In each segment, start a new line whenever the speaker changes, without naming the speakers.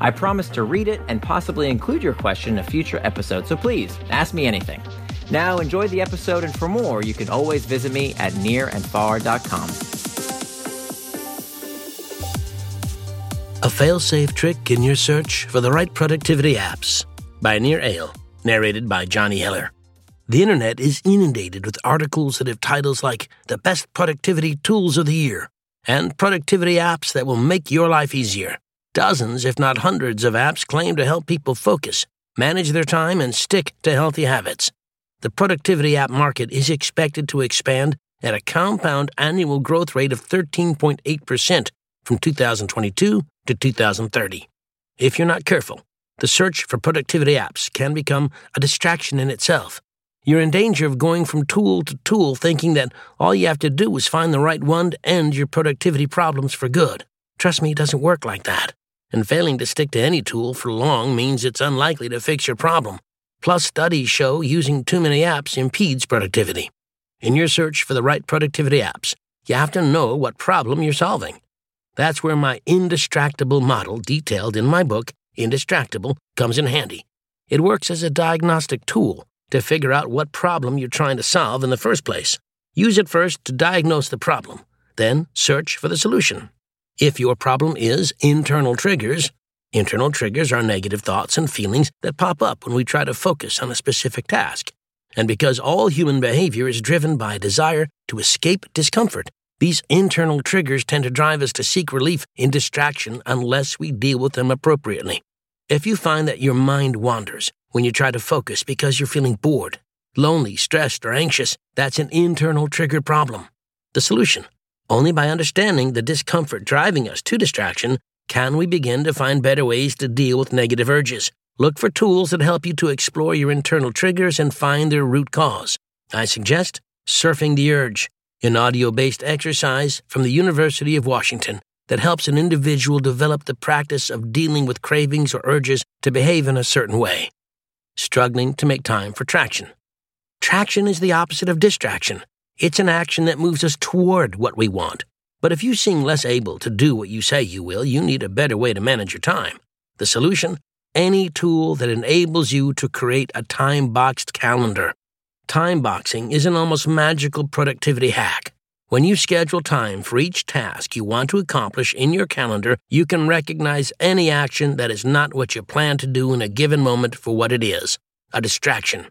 I promise to read it and possibly include your question in a future episode, so please ask me anything. Now, enjoy the episode, and for more, you can always visit me at nirandfar.com.
A fail-safe trick in your search for the right productivity apps by Nir Eyal, narrated by Johnny Heller. The internet is inundated with articles that have titles like The Best Productivity Tools of the Year and Productivity Apps That Will Make Your Life Easier. Dozens, if not hundreds, of apps claim to help people focus, manage their time, and stick to healthy habits. The productivity app market is expected to expand at a compound annual growth rate of 13.8% from 2022 to 2030. If you're not careful, the search for productivity apps can become a distraction in itself. You're in danger of going from tool to tool thinking that all you have to do is find the right one to end your productivity problems for good. Trust me, it doesn't work like that and failing to stick to any tool for long means it's unlikely to fix your problem. Plus, studies show using too many apps impedes productivity. In your search for the right productivity apps, you have to know what problem you're solving. That's where my indistractable model, detailed in my book, Indistractable, comes in handy. It works as a diagnostic tool to figure out what problem you're trying to solve in the first place. Use it first to diagnose the problem, then search for the solution. If your problem is internal triggers, internal triggers are negative thoughts and feelings that pop up when we try to focus on a specific task. And because all human behavior is driven by a desire to escape discomfort, these internal triggers tend to drive us to seek relief in distraction unless we deal with them appropriately. If you find that your mind wanders when you try to focus because you're feeling bored, lonely, stressed, or anxious, that's an internal trigger problem. The solution only by understanding the discomfort driving us to distraction can we begin to find better ways to deal with negative urges. Look for tools that help you to explore your internal triggers and find their root cause. I suggest Surfing the Urge, an audio based exercise from the University of Washington that helps an individual develop the practice of dealing with cravings or urges to behave in a certain way. Struggling to make time for traction. Traction is the opposite of distraction. It's an action that moves us toward what we want. But if you seem less able to do what you say you will, you need a better way to manage your time. The solution? Any tool that enables you to create a time boxed calendar. Time boxing is an almost magical productivity hack. When you schedule time for each task you want to accomplish in your calendar, you can recognize any action that is not what you plan to do in a given moment for what it is a distraction.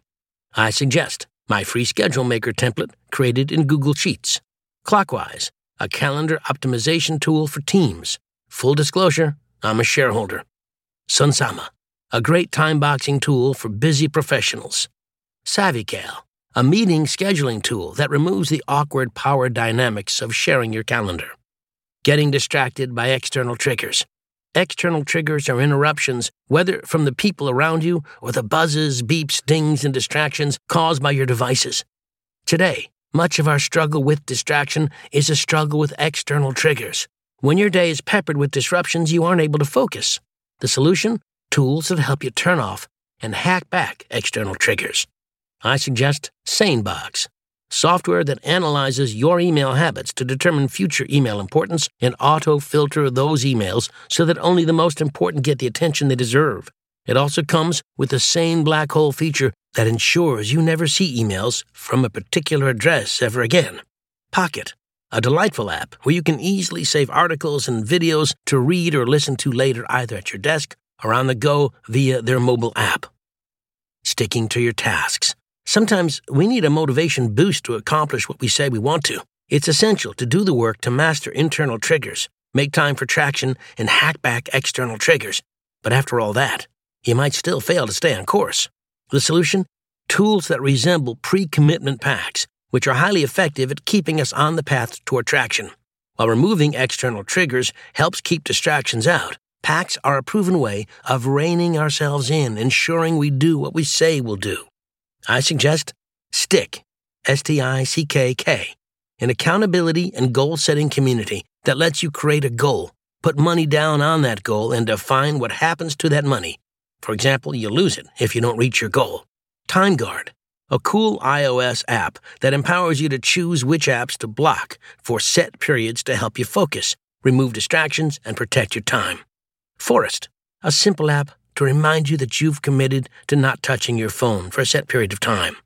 I suggest my free schedule maker template created in Google Sheets. Clockwise, a calendar optimization tool for teams. Full disclosure, I'm a shareholder. Sunsama, a great time boxing tool for busy professionals. SavvyCal, a meeting scheduling tool that removes the awkward power dynamics of sharing your calendar. Getting distracted by external triggers. External triggers are interruptions, whether from the people around you or the buzzes, beeps, dings, and distractions caused by your devices. Today, much of our struggle with distraction is a struggle with external triggers. When your day is peppered with disruptions, you aren't able to focus. The solution? Tools that help you turn off and hack back external triggers. I suggest SaneBox, software that analyzes your email habits to determine future email importance and auto filter those emails so that only the most important get the attention they deserve. It also comes with a sane black hole feature that ensures you never see emails from a particular address ever again. Pocket, a delightful app where you can easily save articles and videos to read or listen to later either at your desk or on the go via their mobile app. Sticking to your tasks. Sometimes we need a motivation boost to accomplish what we say we want to. It's essential to do the work to master internal triggers, make time for traction, and hack back external triggers. But after all that, you might still fail to stay on course. The solution? Tools that resemble pre commitment pacts, which are highly effective at keeping us on the path toward traction. While removing external triggers helps keep distractions out, pacts are a proven way of reining ourselves in, ensuring we do what we say we'll do. I suggest stickK, S T I C K K, an accountability and goal setting community that lets you create a goal, put money down on that goal, and define what happens to that money. For example, you lose it if you don't reach your goal. TimeGuard, a cool iOS app that empowers you to choose which apps to block for set periods to help you focus, remove distractions, and protect your time. Forest, a simple app to remind you that you've committed to not touching your phone for a set period of time.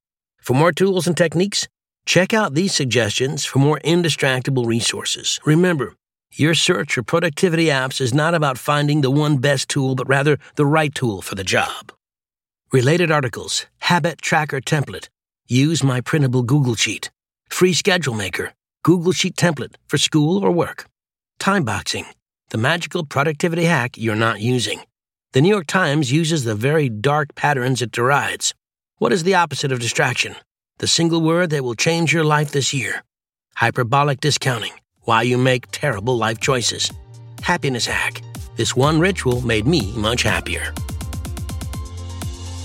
For more tools and techniques, check out these suggestions for more indistractable resources. Remember, your search for productivity apps is not about finding the one best tool, but rather the right tool for the job. Related articles, Habit Tracker Template, use my printable Google Sheet, Free Schedule Maker, Google Sheet template for school or work, Time Boxing, the magical productivity hack you're not using. The New York Times uses the very dark patterns it derides. What is the opposite of distraction? The single word that will change your life this year. Hyperbolic discounting. Why you make terrible life choices. Happiness hack. This one ritual made me much happier.